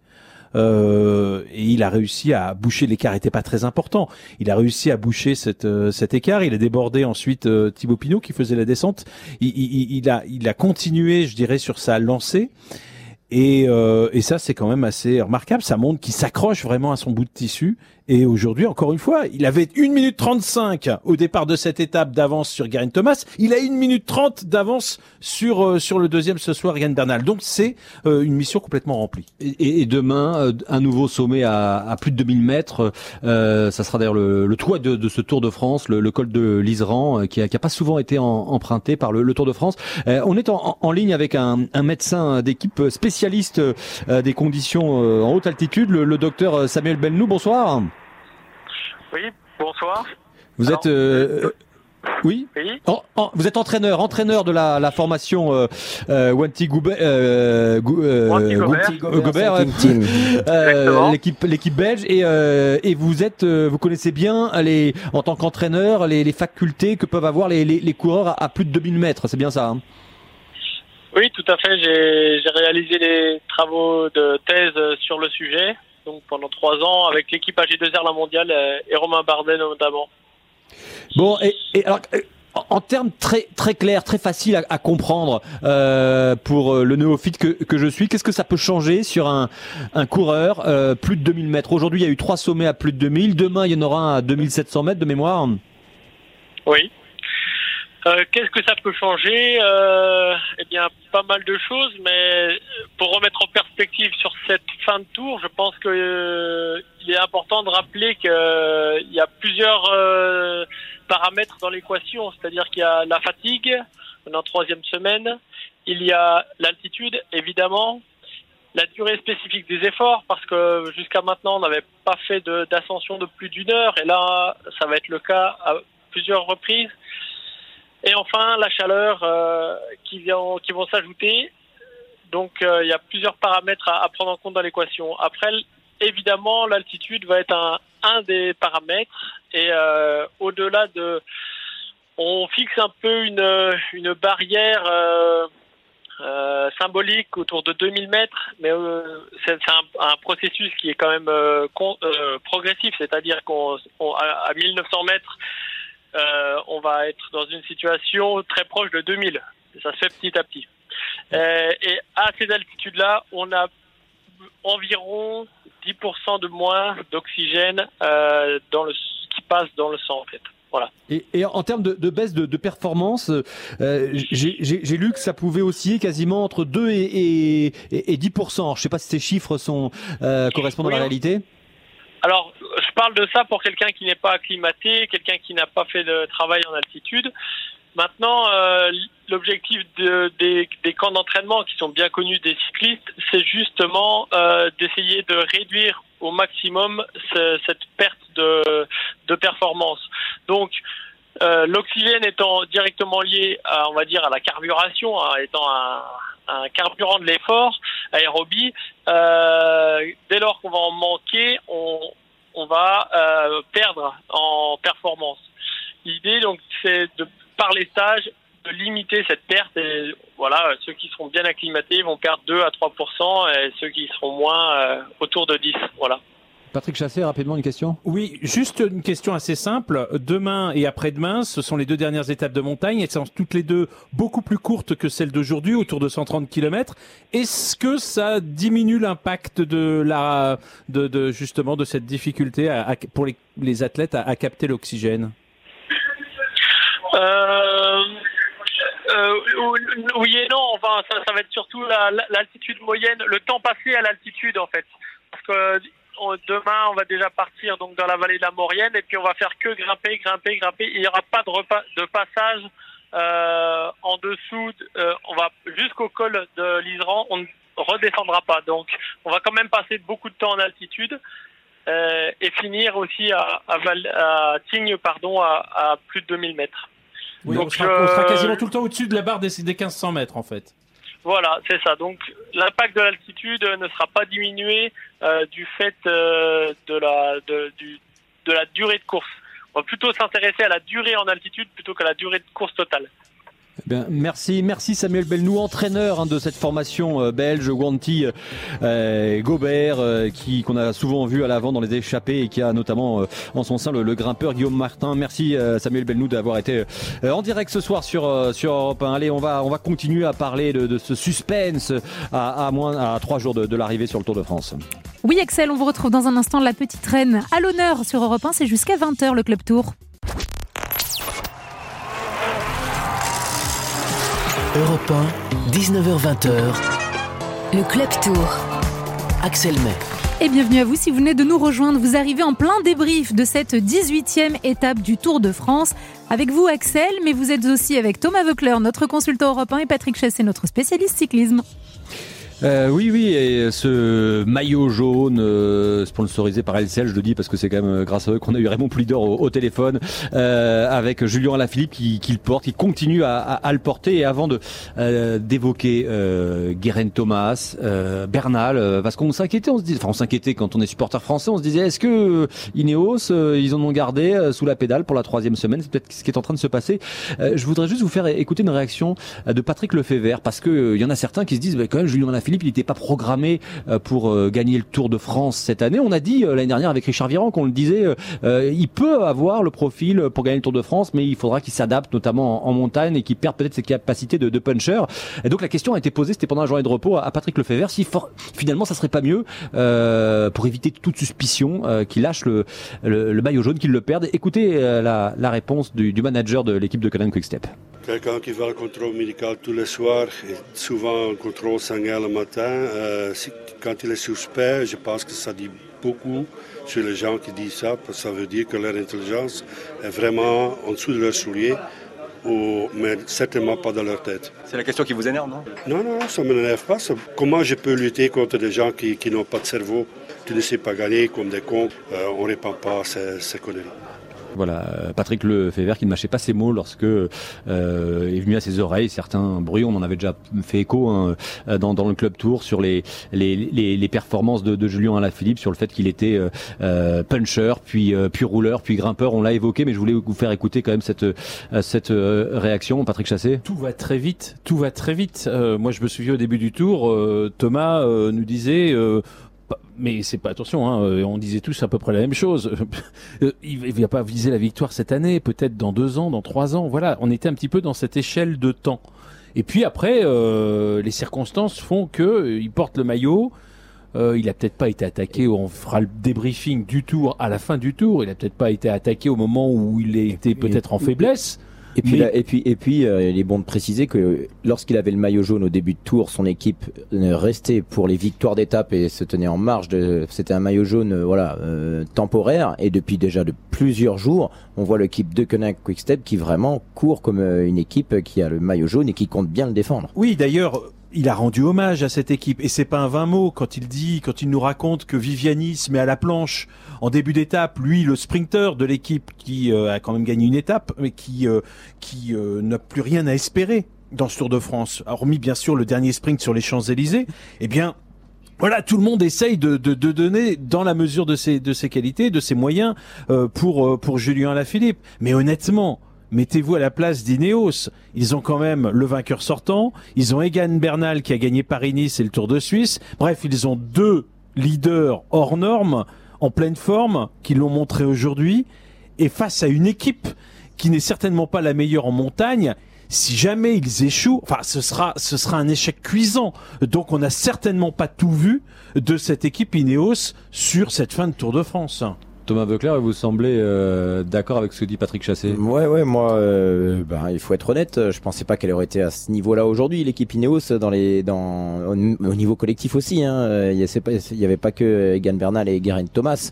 Euh, et il a réussi à boucher l'écart était pas très important. Il a réussi à boucher cette, euh, cet écart. Il a débordé ensuite euh, Thibaut Pinot qui faisait la descente. Il, il- il a, il a continué, je dirais, sur sa lancée. Et, euh, et ça, c'est quand même assez remarquable. Ça montre qu'il s'accroche vraiment à son bout de tissu. Et aujourd'hui, encore une fois, il avait 1 minute 35 au départ de cette étape d'avance sur Garen Thomas. Il a 1 minute 30 d'avance sur, euh, sur le deuxième ce soir, Yann Bernal. Donc c'est euh, une mission complètement remplie. Et, et demain, euh, un nouveau sommet à, à plus de 2000 mètres. Euh, ça sera d'ailleurs le, le toit de, de ce Tour de France, le, le col de l'Iseran, euh, qui a, qui a pas souvent été emprunté par le, le Tour de France. On est en, en- ligne avec un, un médecin d'équipe spécialiste euh, des conditions euh, en haute altitude, le, le docteur Samuel Belnou. Bonsoir. Oui, bonsoir. Vous Alors, êtes euh, euh, oui. Oui. En- en- vous êtes entraîneur, entraîneur de la, la formation euh, euh, Wanty Goubert, euh, Gou- euh, Gobert. [laughs] Euh. Euh, l'équipe l'équipe belge et euh, et vous êtes euh, vous connaissez bien les en tant qu'entraîneur les, les facultés que peuvent avoir les, les, les coureurs à, à plus de 2000 mètres c'est bien ça hein? Oui, tout à fait. J'ai réalisé des travaux de thèse sur le sujet, donc pendant trois ans avec l'équipe AG2R La Mondiale et Romain Bardet notamment. bon et, et alors euh, en- termes très très clairs, très faciles à, à comprendre euh, pour euh, le néophyte que, que je suis, qu'est-ce que ça peut changer sur un, un coureur euh, plus de 2000 mètres? Aujourd'hui, il y a eu trois sommets à plus de 2000. Demain, il y en aura un à 2700 mètres de mémoire? Oui. Euh, Qu'est-ce que ça peut changer Euh, Eh bien, pas mal de choses, mais pour remettre en perspective sur cette fin de tour, je pense que euh, il est important de rappeler qu'il y a plusieurs euh, paramètres dans l'équation, c'est-à-dire qu'il y a la fatigue, on en troisième semaine, il y a l'altitude, évidemment, la durée spécifique des efforts, parce que jusqu'à maintenant, on n'avait pas fait d'ascension de, plus d'une heure, et là, ça va être le cas à plusieurs reprises. Et enfin, la chaleur euh, qui, vient, qui vont s'ajouter. Donc, euh, il y a plusieurs paramètres à, à prendre en compte dans l'équation. Après, évidemment, l'altitude va être un, un des paramètres. Et euh, au-delà de... On fixe un peu une, une barrière euh, euh, symbolique autour de 2000 mètres, mais euh, c'est un, un processus qui est quand même con- progressif, c'est-à-dire qu'on on- à, à 1900 mètres, on va être dans une situation très proche de 2000. Ça se fait petit à petit. Euh, et à ces altitudes-là, on a environ 10% de moins d'oxygène euh, dans le qui passe dans le sang en fait. Voilà. Et, et en termes de, de baisse de, de performance, euh, j'ai lu que ça pouvait osciller quasiment entre 2 et, et, et- et 10%. Je sais pas si ces chiffres sont euh, correspondent à la réalité. Alors, je parle de ça pour quelqu'un qui n'est pas acclimaté, quelqu'un qui n'a pas fait de travail en altitude. Maintenant, euh, l'objectif de- des, des camps d'entraînement qui sont bien connus des cyclistes, c'est justement euh, d'essayer de réduire au maximum ce- cette perte de, de performance. Donc, euh, l'oxygène étant directement lié, à, on va dire, à la carburation, hein, étant un, un carburant de l'effort aérobie, euh, dès lors qu'on va en manquer, on, va euh, perdre en performance. L'idée, donc, c'est de, par les stages, de limiter cette perte. Voilà, ceux qui seront bien acclimatés vont perdre 2 à 3% et ceux qui seront moins, euh, autour de 10. Voilà. Patrick Chassé, rapidement une question? Oui, juste une question assez simple. Demain et après-demain, ce sont les deux dernières étapes de montagne. Elles sont toutes les deux beaucoup plus courtes que celles d'aujourd'hui, autour de 130 km. Est-ce que ça diminue l'impact de la, de, de justement de cette difficulté à- à- pour les, les athlètes à, à capter l'oxygène? Euh, Euh, oui et non, enfin ça, ça va être surtout la- la- l'altitude moyenne, le temps passé à l'altitude en fait. Parce que on- demain on va déjà partir donc dans la vallée de la Maurienne et puis on va faire que grimper, grimper, grimper. Il n'y aura pas de, repas, de passage euh, en dessous. de- euh, on va jusqu'au col de l'Isran, on ne redescendra pas. Donc on va quand même passer beaucoup de temps en altitude. euh, et finir aussi à, à, Val- à Tignes, pardon, à, à plus de 2000 mètres. Oui, Donc, on, sera, je- on sera quasiment tout le temps au-dessus de la barre des, des 1500 mètres en fait. Voilà, c'est ça. Donc l'impact de l'altitude ne sera pas diminué euh, du fait euh, de, la, de, du, de la durée de course. On va plutôt s'intéresser à la durée en altitude plutôt qu'à la durée de course totale. Merci, merci Samuel Belnou, entraîneur hein, de cette formation euh, belge, Guanti euh, Gobert, euh, qui qu'on a souvent vu à l'avant dans les échappées et qui a notamment en son sein le, grimpeur Guillaume Martin. Merci Samuel Belnou d'avoir été en direct ce soir sur sur Europe 1. Allez, on va on va continuer à parler de, ce suspense à, à moins à trois jours de, de l'arrivée sur le Tour de France. Oui, Axel, on vous retrouve dans un instant. La petite reine à l'honneur sur Europe 1. C'est jusqu'à 20h le Club Tour. Europe 1, 19h20h, Le Club Tour. Axel May. Et bienvenue à vous si vous venez de nous rejoindre. Vous arrivez en plein débrief de cette 18e étape du Tour de France. Avec vous, Axel, mais vous êtes aussi avec Thomas Veucler, notre consultant européen, et Patrick Chassé, notre spécialiste cyclisme. Euh, oui, oui, et ce maillot jaune euh, sponsorisé par LCL, je le dis parce que c'est quand même euh, grâce à eux qu'on a eu Raymond Poulidor au, au téléphone, euh, avec Julien Alaphilippe qui, qui le porte, qui continue à, à- à le porter. Et avant de euh, d'évoquer euh, Guérin Thomas, Bernal, parce qu'on s'inquiétait, on se disait, enfin on s'inquiétait quand on est supporter français, on se disait est-ce que Ineos, ils en ont gardé sous la pédale pour la troisième semaine? C'est peut-être ce qui est en train de se passer. Je voudrais juste vous faire écouter une réaction de Patrick Lefebvre parce que il y en a certains qui se disent bah, quand même Julien Alaphilippe il n'était pas programmé euh, pour euh, gagner le Tour de France cette année. On a dit euh, l'année dernière avec Richard Viran qu'on le disait, il peut avoir le profil pour gagner le Tour de France, mais il faudra qu'il s'adapte notamment en, montagne et qu'il perde peut-être ses capacités de, de puncher. Et donc la question a été posée, c'était pendant la journée de repos à, Patrick Lefebvre, si finalement ça serait pas mieux pour éviter toute suspicion qu'il lâche le, maillot jaune, qu'il le perde. Écoutez la, réponse du, du manager de l'équipe de Conan Quickstep. Quelqu'un qui va au contrôle médical tous les soirs, et souvent un contrôle sanguin le matin, euh, si- quand il est suspect, je pense que ça dit beaucoup sur les gens qui disent ça, parce que ça veut dire que leur intelligence est vraiment en dessous de leurs souliers, ou, mais certainement pas dans leur tête. C'est la question qui vous énerve, non? Non, non, ça ne m'énerve pas. Comment je peux lutter contre des gens qui, qui n'ont pas de cerveau Tu ne sais pas gagner comme des cons. Euh, on ne répand pas ces, ces conneries. Voilà, euh, Patrick Lefebvre qui ne mâchait pas ses mots lorsque euh, est venu à ses oreilles certains bruits. On en avait déjà fait écho hein, euh, dans, le club tour sur les performances de, de Julien Alaphilippe, sur le fait qu'il était puncher, puis puis rouleur, puis grimpeur. On l'a évoqué, mais je voulais vous faire écouter quand même cette réaction, Patrick Chassé. Tout va très vite, tout va très vite. Moi, je me souviens au début du tour, Thomas nous disait. Mais c'est pas attention, hein, euh, on disait tous à peu près la même chose. [laughs] Euh, il il va pas viser la victoire cette année, peut-être dans deux ans, dans trois ans. Voilà, on était un petit peu dans cette échelle de temps. Et puis après, euh, les circonstances font que euh, il porte le maillot. Euh, il a peut-être pas été attaqué. On fera le débriefing du tour à la fin du tour. Il a peut-être pas été attaqué au moment où il était peut-être en faiblesse. Et puis, Mais- là- et puis, et puis, euh, il est bon de préciser que lorsqu'il avait le maillot jaune au début de tour, son équipe restait pour les victoires d'étape et se tenait en marge. De, c'était un maillot jaune, euh, voilà, euh, temporaire. Et depuis déjà de plusieurs jours, on voit l'équipe de Koenig Quickstep qui vraiment court comme une équipe qui a le maillot jaune et qui compte bien le défendre. Oui, d'ailleurs, il a rendu hommage à cette équipe et c'est pas un vain mot quand il dit, quand il nous raconte que Viviani se met à la planche en début d'étape, lui le sprinter de l'équipe qui euh, a quand même gagné une étape, mais qui euh, qui euh, n'a plus rien à espérer dans ce Tour de France, hormis bien sûr le dernier sprint sur les Champs Élysées. Eh bien. Voilà, tout le monde essaye de, de, de donner dans la mesure de ses, de ses qualités, de ses moyens euh, pour, euh, pour Julien Alaphilippe. Mais honnêtement, mettez-vous à la place d'Ineos. Ils ont quand même le vainqueur sortant. Ils ont Egan Bernal qui a gagné Paris-Nice et le Tour de Suisse. Bref, ils ont deux leaders hors normes, en pleine forme, qui l'ont montré aujourd'hui. Et face à une équipe qui n'est certainement pas la meilleure en montagne, si jamais ils échouent, enfin, ce sera, ce sera un échec cuisant. Donc, on n'a certainement pas tout vu de cette équipe Ineos sur cette fin de Tour de France. Thomas Beuclair, vous semblez euh, d'accord avec ce que dit Patrick Chassé Ouais, ouais, moi, euh, ben, il faut être honnête. Je pensais pas qu'elle aurait été à ce niveau-là aujourd'hui, l'équipe Ineos, dans les, dans, au, au niveau collectif aussi. Hein. Il n'y avait pas que Egan Bernal et Geraint Thomas.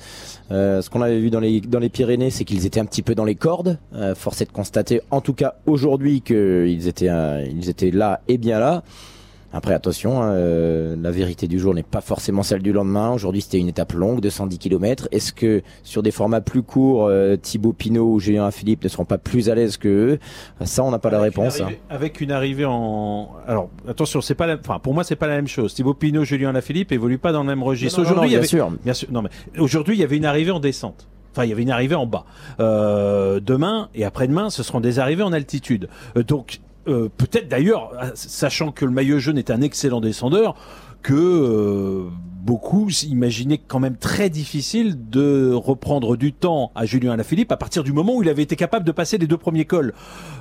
Euh, ce qu'on avait vu dans les, dans les Pyrénées, c'est qu'ils étaient un petit peu dans les cordes. Euh, force est de constater, en tout cas aujourd'hui, qu'ils étaient, euh, ils étaient là et bien là. Après, attention, hein, euh, la vérité du jour n'est pas forcément celle du lendemain. Aujourd'hui, c'était une étape longue de 110 km. Est-ce que sur des formats plus courts, euh, Thibaut Pinot ou Julien Philippe ne seront pas plus à l'aise que eux Ça, on n'a pas la réponse. Une hein. Avec une arrivée en, alors attention, c'est pas, la... enfin pour moi c'est pas la même chose. Thibaut Pinot, Julien Lafilippe évoluent pas dans le même registre. Aujourd'hui, il y bien avait- sûr. bien sûr, non mais aujourd'hui il y avait une arrivée en descente. Enfin, il y avait une arrivée en bas. Euh, demain et après-demain, ce seront des arrivées en altitude. Donc, euh, peut-être d'ailleurs, sachant que le maillot jaune est un excellent descendeur, que euh, beaucoup imaginaient quand même très difficile de reprendre du temps à Julien Alaphilippe à partir du moment où il avait été capable de passer les deux premiers cols.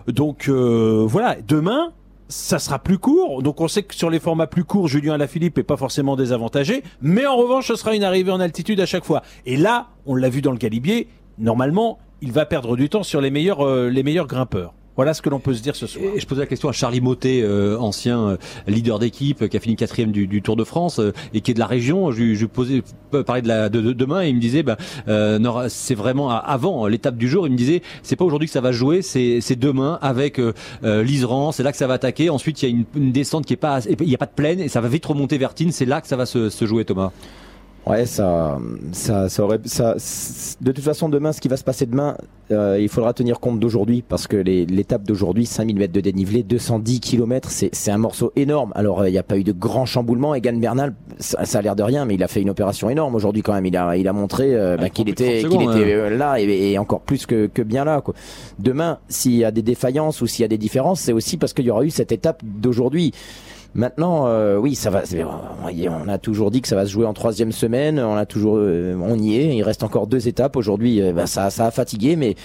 Donc euh, voilà, demain. Ça sera plus court, donc on sait que sur les formats plus courts, Julien Alaphilippe est pas forcément désavantagé, mais en revanche, ce sera une arrivée en altitude à chaque fois. Et là, on l'a vu dans le Galibier, normalement, il va perdre du temps sur les meilleurs grimpeurs. Voilà ce que l'on peut se dire ce soir. Et je posais la question à Charlie Motet, euh, ancien euh, leader d'équipe, euh, qui a fini quatrième du, du Tour de France euh, et qui est de la région. Je, je posais euh, parler de, la, de, de demain et il me disait, bah, euh, c'est vraiment avant l'étape du jour. Il me disait, c'est pas aujourd'hui que ça va jouer, c'est demain avec l'Iseran. C'est là que ça va attaquer. Ensuite, il y a une, une descente qui est pas, il y a pas de plaine et ça va vite remonter vers Tignes. C'est là que ça va se, se jouer, Thomas. Ouais, ça, ça, ça aurait, ça, de toute façon, demain, ce qui va se passer demain, euh, il faudra tenir compte d'aujourd'hui parce que les- l'étape d'aujourd'hui, 5000 mètres de dénivelé, 210 km, c'est c'est un morceau énorme. Alors, euh, il n'y a pas eu de grand chamboulement. Egan Bernal, ça, ça a l'air de rien, mais il a fait une opération énorme aujourd'hui quand même. Il a, il a montré euh, bah, qu'il de 30 était, qu'il était hein. euh, là et, et encore plus que, que bien là. Quoi. Demain, s'il y a des défaillances ou s'il y a des différences, c'est aussi parce qu'il y aura eu cette étape d'aujourd'hui. Maintenant, euh, oui, ça va. On a toujours dit que ça va se jouer en troisième semaine. On a toujours, euh, on y est. Il reste encore deux étapes aujourd'hui. euh, bah, ça, ça a fatigué, mais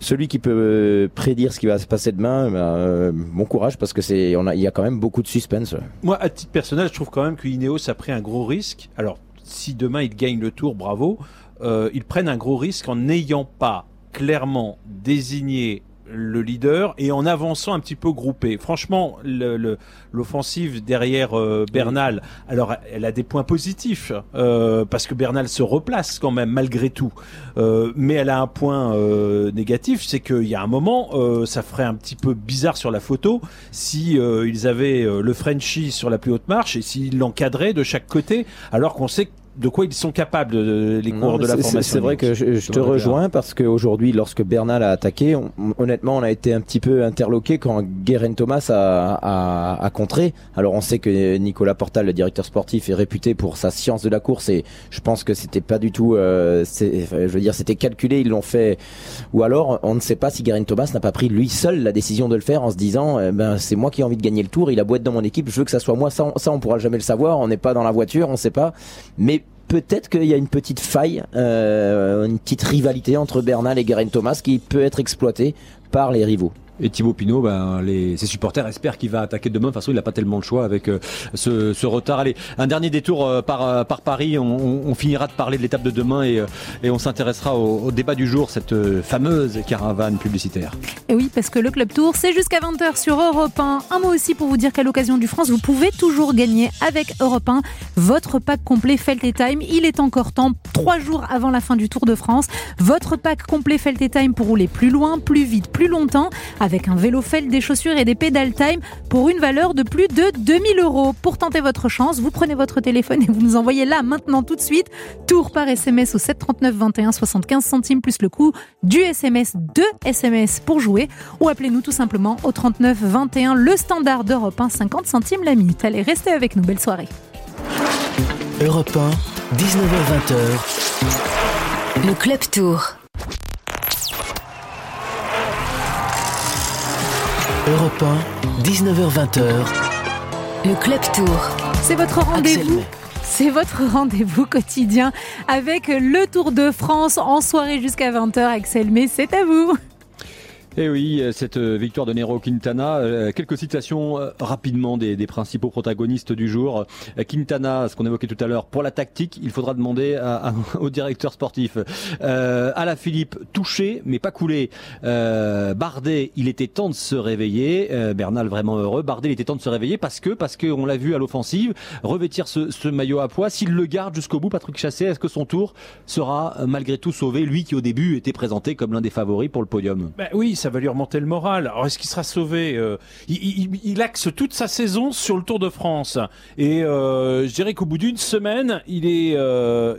celui qui peut prédire ce qui va se passer demain, euh, bon courage parce que c'est, il y a quand même beaucoup de suspense. Moi, à titre personnel, je trouve quand même que Ineos a pris un gros risque. Alors, si demain ils gagnent le tour, bravo. Ils prennent un gros risque en n'ayant pas clairement désigné le leader et en avançant un petit peu groupé. Franchement, l'offensive derrière euh, Bernal, alors elle a des points positifs euh, parce que Bernal se replace quand même malgré tout. Euh, mais elle a un point euh, négatif, c'est qu'il y a un moment, euh, ça ferait un petit peu bizarre sur la photo si euh, ils avaient le Frenchie sur la plus haute marche et s'ils l'encadraient de chaque côté, alors qu'on sait de quoi ils sont capables, euh, les Non, coureurs de la formation. C'est vrai que je, je te rejoins parce qu'aujourd'hui, lorsque Bernal a attaqué, on- honnêtement, on a été un petit peu interloqué quand Guerin Thomas a, a, a contré. Alors, on sait que Nicolas Portal, le directeur sportif, est réputé pour sa science de la course et je pense que c'était pas du tout, euh, je veux dire, c'était calculé, ils l'ont fait. Ou alors, on ne sait pas si Guerin Thomas n'a pas pris lui seul la décision de le faire en se disant, eh ben, c'est moi qui ai envie de gagner le tour, il a beau être dans mon équipe, je veux que ça soit moi. Ça, on, ça, on pourra jamais le savoir. On n'est pas dans la voiture, on sait pas. Mais peut-être qu'il y a une petite faille, euh, une petite rivalité entre Bernal et Geraint Thomas qui peut être exploitée par les rivaux. Et Thibaut Pinot, ben, les, ses supporters espèrent qu'il va attaquer demain. De toute façon, il n'a pas tellement le choix avec euh, ce, ce retard. Allez, un dernier détour euh, par, euh, par Paris. On, finira de parler de l'étape de demain et, et on s'intéressera au, au débat du jour, cette fameuse caravane publicitaire. Et oui, parce que le Club Tour, c'est jusqu'à 20h sur Europe 1. Un mot aussi pour vous dire qu'à l'occasion du France, vous pouvez toujours gagner avec Europe 1 votre pack complet Felt et Time. Il est encore temps, trois jours avant la fin du Tour de France. Votre pack complet Felt Time pour rouler plus loin, plus vite, plus longtemps, avec un vélo Felt, des chaussures et des pédales Time pour une valeur de plus de 2000 euros. Pour tenter votre chance, vous prenez votre téléphone et vous nous envoyez là, maintenant, tout de suite, Tour par SMS au 739 21 75 centimes plus le coût du SMS, deux SMS pour jouer ou appelez-nous tout simplement au 39 21 le standard d'Europe 1 50 centimes la minute. Allez, restez avec nous, belle soirée. Europe 1, 19h20h. Le Club Tour. Europe 1, 19h20h. Le Club Tour. C'est votre rendez-vous. C'est votre rendez-vous quotidien avec le Tour de France en soirée jusqu'à 20h. Axel May, c'est à vous. Et oui, euh, cette euh, victoire de Nero Quintana. euh, Quelques citations rapidement des, des principaux protagonistes du jour. Quintana, ce qu'on évoquait tout à l'heure, pour la tactique, il faudra demander à- à- [laughs] au directeur sportif. Euh, Alain Philippe, touché mais pas coulé. Euh, Bardet, il était temps de se réveiller. Euh, Bernal vraiment heureux. Bardet, il était temps de se réveiller parce que parce que on l'a vu à l'offensive revêtir ce, ce maillot à poids. S'il le garde jusqu'au bout, Patrick Chassé, est-ce que son tour sera malgré tout sauvé? Lui qui au début était présenté comme l'un des favoris pour le podium. Ben oui, ça va lui remonter le moral. Alors est-ce qu'il sera sauvé Euh, il, axe toute sa saison sur le Tour de France et euh, je dirais qu'au bout d'une semaine, il est euh,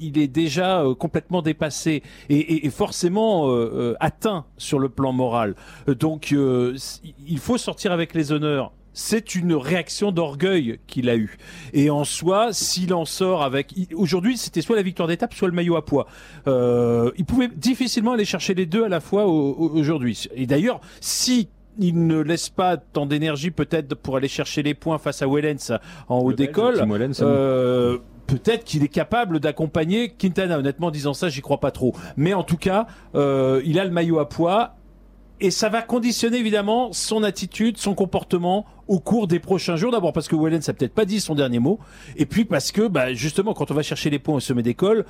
il, est déjà complètement dépassé et, forcément atteint sur le plan moral. Donc il faut sortir avec les honneurs. C'est une réaction d'orgueil qu'il a eue. Et en soi, s'il en sort avec... Aujourd'hui, c'était soit la victoire d'étape, soit le maillot à poids. Euh, il pouvait difficilement aller chercher les deux à la fois au- au- aujourd'hui. Et d'ailleurs, si il ne laisse pas tant d'énergie peut-être pour aller chercher les points face à Wellens en haut d'école, euh, peut-être qu'il est capable d'accompagner Quintana. Honnêtement, en disant ça, j'y crois pas trop. Mais en tout cas, euh, il a le maillot à poids et ça va conditionner évidemment son attitude, son comportement au cours des prochains jours. D'abord parce que Wellens a peut-être pas dit son dernier mot, et puis parce que bah, justement quand on va chercher les points au sommet d'école,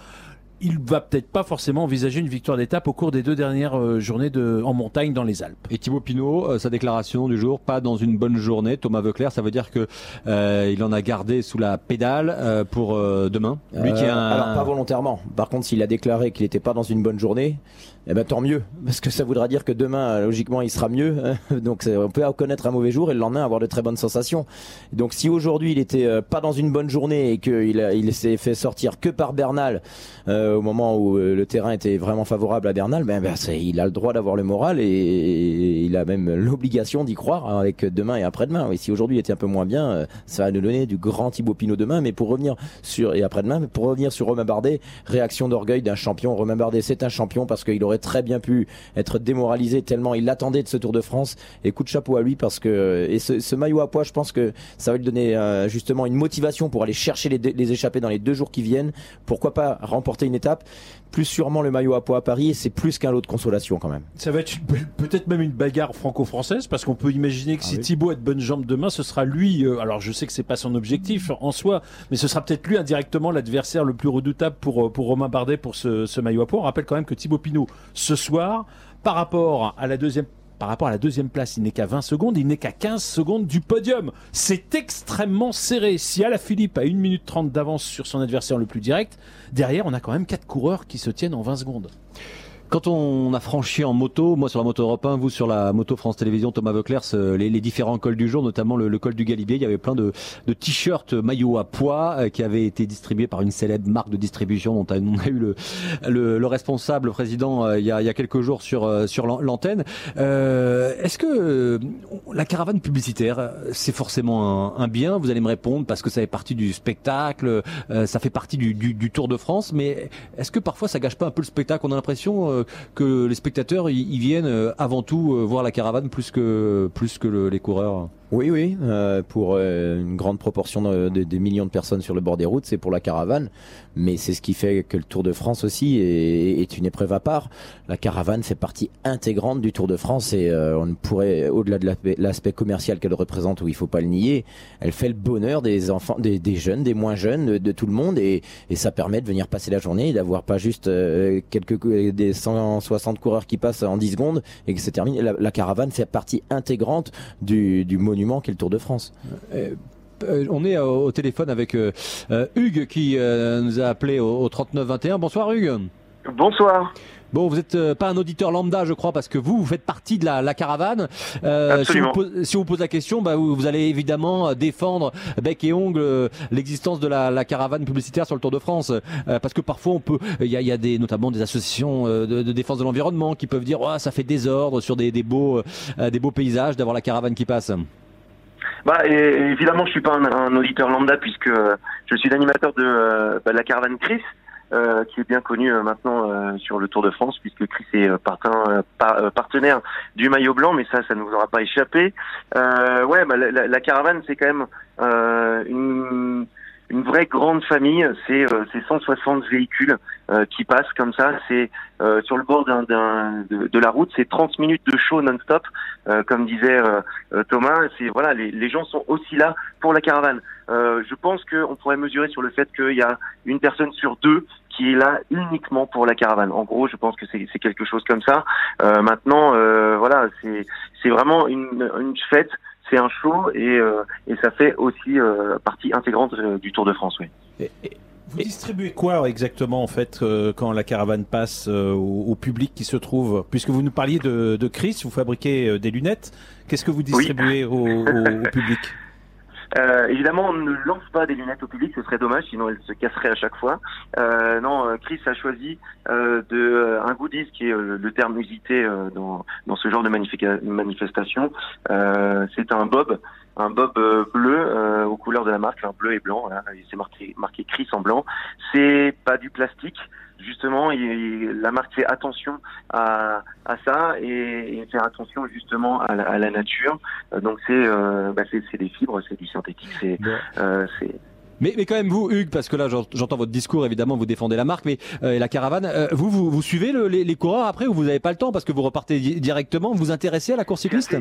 il va peut-être pas forcément envisager une victoire d'étape au cours des deux dernières euh, journées de, en montagne dans les Alpes. Et Thibaut Pinot, euh, sa déclaration du jour, pas dans une bonne journée. Thomas Veuclair, ça veut dire que euh, il en a gardé sous la pédale euh, pour euh, demain. Lui qui Euh, a un... Alors pas volontairement. Par contre, s'il a déclaré qu'il n'était pas dans une bonne journée, eh ben tant mieux, [laughs] parce que ça voudra dire que demain, euh, logiquement, il sera mieux. [laughs] Donc c'est- on peut connaître un mauvais jour et le lendemain avoir de très bonnes sensations. Donc si aujourd'hui il était euh, pas dans une bonne journée et qu'il il s'est fait sortir que par Bernal euh, au moment où euh, le terrain était vraiment favorable à Bernal, ben, ben, il a le droit d'avoir le moral et, il a même l'obligation d'y croire hein, avec demain et après-demain. Et si aujourd'hui il était un peu moins bien, euh, ça va nous donner du grand Thibaut Pinot demain. Mais pour revenir sur et après-demain, pour revenir sur Romain Bardet, réaction d'orgueil d'un champion. Romain Bardet, c'est un champion parce qu'il aurait très bien pu être démoralisé tellement il l'attendait de ce Tour de France. Et coup de chapeau à lui parce que et ce, maillot à poids, je pense que ça va lui donner euh, justement une motivation pour aller chercher les, les échappées dans les deux jours qui viennent. Pourquoi pas remporter une étape Plus sûrement le maillot à poids à Paris. et C'est plus qu'un lot de consolation quand même. Ça va être peut-être même une bagarre franco-française parce qu'on peut imaginer que si oui. Thibaut a de bonnes jambes demain, ce sera lui. euh, alors je sais que c'est pas son objectif en soi, mais ce sera peut-être lui indirectement l'adversaire le plus redoutable pour euh, pour Romain Bardet pour ce, ce maillot à poids. On rappelle quand même que Thibaut Pinot ce soir, par rapport à la deuxième par rapport à la deuxième place, il n'est qu'à 20 secondes, il n'est qu'à 15 secondes du podium. C'est extrêmement serré. Si Alaphilippe a 1 minute 30 d'avance sur son adversaire le plus direct, derrière, on a quand même quatre coureurs qui se tiennent en 20 secondes. Quand on a franchi en moto, moi sur la moto Europe 1, vous sur la moto France Télévisions, Thomas Veuclair, ce- les, les différents cols du jour, notamment le, le col du Galibier, il y avait plein de, de t-shirts maillots à poids euh, qui avaient été distribués par une célèbre marque de distribution dont on a eu le, le, le responsable, le président, euh, il, y a, il y a quelques jours sur, euh, sur l'an- l'antenne. Est-ce que euh, la caravane publicitaire, c'est forcément un, un bien? Vous allez me répondre parce que ça fait partie du spectacle, ça fait partie du, du, du Tour de France, mais est-ce que parfois ça gâche pas un peu le spectacle? On a l'impression euh, que les spectateurs ils viennent euh, avant tout euh, voir la caravane plus que plus que le- les coureurs. Oui, oui, pour une grande proportion de- de- des millions de personnes sur le bord des routes, c'est pour la caravane, mais c'est ce qui fait que le Tour de France aussi est, une épreuve à part. La caravane fait partie intégrante du Tour de France et on ne pourrait, au-delà de l'aspect- commercial qu'elle représente, où il faut pas le nier, elle fait le bonheur des enfants, des, jeunes, des moins jeunes, de, tout le monde et, ça permet de venir passer la journée et d'avoir pas juste quelques des 160 coureurs qui passent en 10 secondes et que c'est terminé. La, la caravane fait partie intégrante du, du monument qu'est le Tour de France. Euh, on est euh, au téléphone avec euh, Hugues qui euh, nous a appelé au, au 39 21. Bonsoir Hugues. Bonsoir. Bon, vous n'êtes pas un auditeur lambda, je crois, parce que vous, vous faites partie de la, la caravane. Euh, si, on vous pose, si on vous pose la question, bah, vous, vous allez évidemment défendre bec et ongle euh, l'existence de la, la caravane publicitaire sur le Tour de France, Euh, parce que parfois on peut, il y a, y a des, notamment des associations euh, de, de défense de l'environnement qui peuvent dire, oh, ça fait désordre sur des, des beaux, euh, des beaux paysages d'avoir la caravane qui passe. Bah, et, évidemment, je suis pas un, un auditeur lambda puisque euh, je suis l'animateur de, euh, bah, de la caravane Chris, euh, qui est bien connu euh, maintenant euh, sur le Tour de France, puisque Chris est euh, euh, euh, partenaire du maillot blanc, mais ça, ça ne vous aura pas échappé. Ouais, bah, la, la- caravane, c'est quand même une une vraie grande famille. C'est euh, c'est 160 véhicules euh, qui passent comme ça. C'est euh, sur le bord d'un, d'un- de, la route. C'est 30 minutes de show non-stop, euh, comme disait euh, euh, Thomas. C'est voilà, les, les gens sont aussi là pour la caravane. Euh, je pense qu'on pourrait mesurer sur le fait qu'il y a une personne sur deux qui est là uniquement pour la caravane. En gros, je pense que c'est, quelque chose comme ça. Euh, maintenant, euh, voilà, c'est c'est vraiment une, une fête. C'est un show et, euh, et ça fait aussi euh, partie intégrante euh, du Tour de France. Oui. Vous distribuez quoi exactement en fait euh, quand la caravane passe euh, au, au public qui se trouve? Puisque vous nous parliez de, de Chris, vous fabriquez euh, des lunettes. Qu'est-ce que vous distribuez au, au- au public? [laughs] Euh, évidemment, on ne lance pas des lunettes au public, ce serait dommage, sinon elles se casseraient à chaque fois. Euh, non, euh, Chris a choisi euh, de euh, un goodies qui est euh, le terme usité dans, dans ce genre de manifestation. C'est un bob, un bob bleu aux couleurs de la marque, bleu et blanc. Voilà, c'est marqué, marqué Chris en blanc. C'est pas du plastique. Justement, il- la marque fait attention à, à ça et, et faire attention justement à la, à la nature. Euh, donc c'est euh, bah, c'est des fibres, c'est du synthétique, c'est euh, Mais, mais quand même vous, Hugues, parce que là j'ent- j'entends votre discours, évidemment vous défendez la marque, mais euh, et la caravane, euh, vous, vous vous suivez le- les, les coureurs après ou vous n'avez pas le temps parce que vous repartez di- directement, vous vous intéressez à la course cycliste?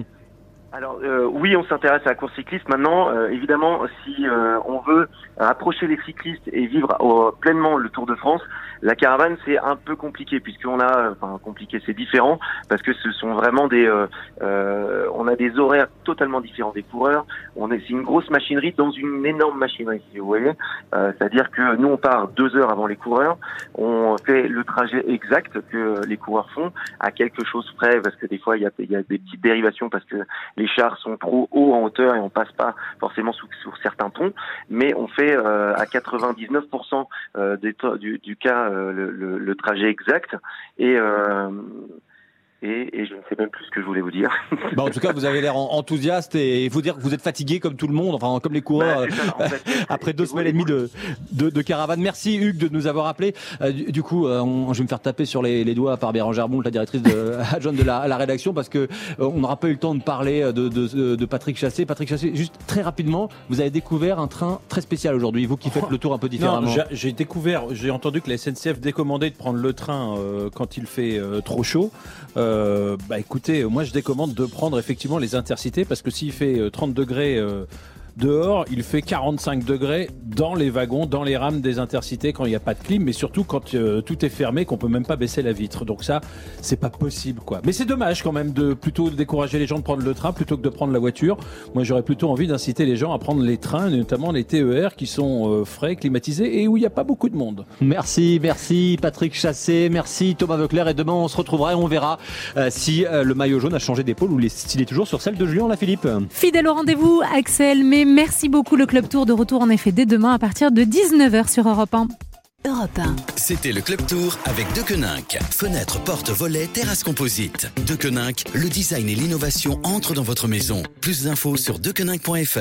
Alors euh, oui, on s'intéresse à la course cycliste. Maintenant, euh, évidemment, si euh, on veut approcher les cyclistes et vivre pleinement le Tour de France, la caravane c'est un peu compliqué puisqu'on a, euh, enfin compliqué, c'est différent parce que ce sont vraiment des, euh, euh, on a des horaires totalement différents des coureurs. On est, c'est une grosse machinerie dans une énorme machinerie, si vous voyez. C'est-à-dire que nous on part deux heures avant les coureurs, on fait le trajet exact que les coureurs font à quelque chose près parce que des fois il y a, y a des petites dérivations parce que les chars sont trop hauts en hauteur et on passe pas forcément sous, sur certains ponts, mais on fait euh, à 99% euh, du, cas euh, le, le- trajet exact. Et, et et je ne sais même plus ce que je voulais vous dire. [laughs] Bah, en tout cas, vous avez l'air en- enthousiaste et il faut dire que vous êtes fatigué comme tout le monde, enfin comme les coureurs, Bah, c'est ça, en fait. [laughs] après deux semaines et demie de, de, de caravane. Merci Hugues de nous avoir appelé. Euh, du, du coup, euh, on- je vais me faire taper sur les, les doigts par Bérangère Boult, la directrice de, [laughs] adjointe de la, la rédaction, parce que euh, on n'aura pas eu le temps de parler de, de, de Patrick Chassé. Patrick Chassé, juste très rapidement, vous avez découvert un train très spécial aujourd'hui, vous qui faites le tour un peu différemment. J'ai- j'ai découvert, j'ai entendu que la SNCF décommandait de prendre le train euh, quand il fait euh, trop chaud. Euh, bah écoutez, moi je décommande de prendre effectivement les intercités parce que s'il fait euh, 30 degrés euh, dehors, il fait 45 degrés dans les wagons, dans les rames des intercités quand il n'y a pas de clim, mais surtout quand euh, tout est fermé, qu'on peut même pas baisser la vitre. Donc ça, c'est pas possible quoi. Mais c'est dommage quand même de plutôt décourager les gens de prendre le train plutôt que de prendre la voiture. Moi j'aurais plutôt envie d'inciter les gens à prendre les trains, notamment les TER qui sont euh, frais, climatisés et où il n'y a pas beaucoup de monde. Merci, merci Patrick Chassé, merci Thomas Veuclair et demain on se retrouvera et on verra euh, si euh, le maillot jaune a changé d'épaule ou s'il est toujours sur celle de Julien Philippe. Fidèle au rendez-vous, Axel, mais merci beaucoup. Le Club Tour de retour en effet dès demain à partir de 19h sur Europe 1. Europe 1. C'était le Club Tour avec Dequeninck. Fenêtre, porte, volet, terrasse composite. Dequeninck, le design et l'innovation entrent dans votre maison. Plus d'infos sur dequeninck.fr.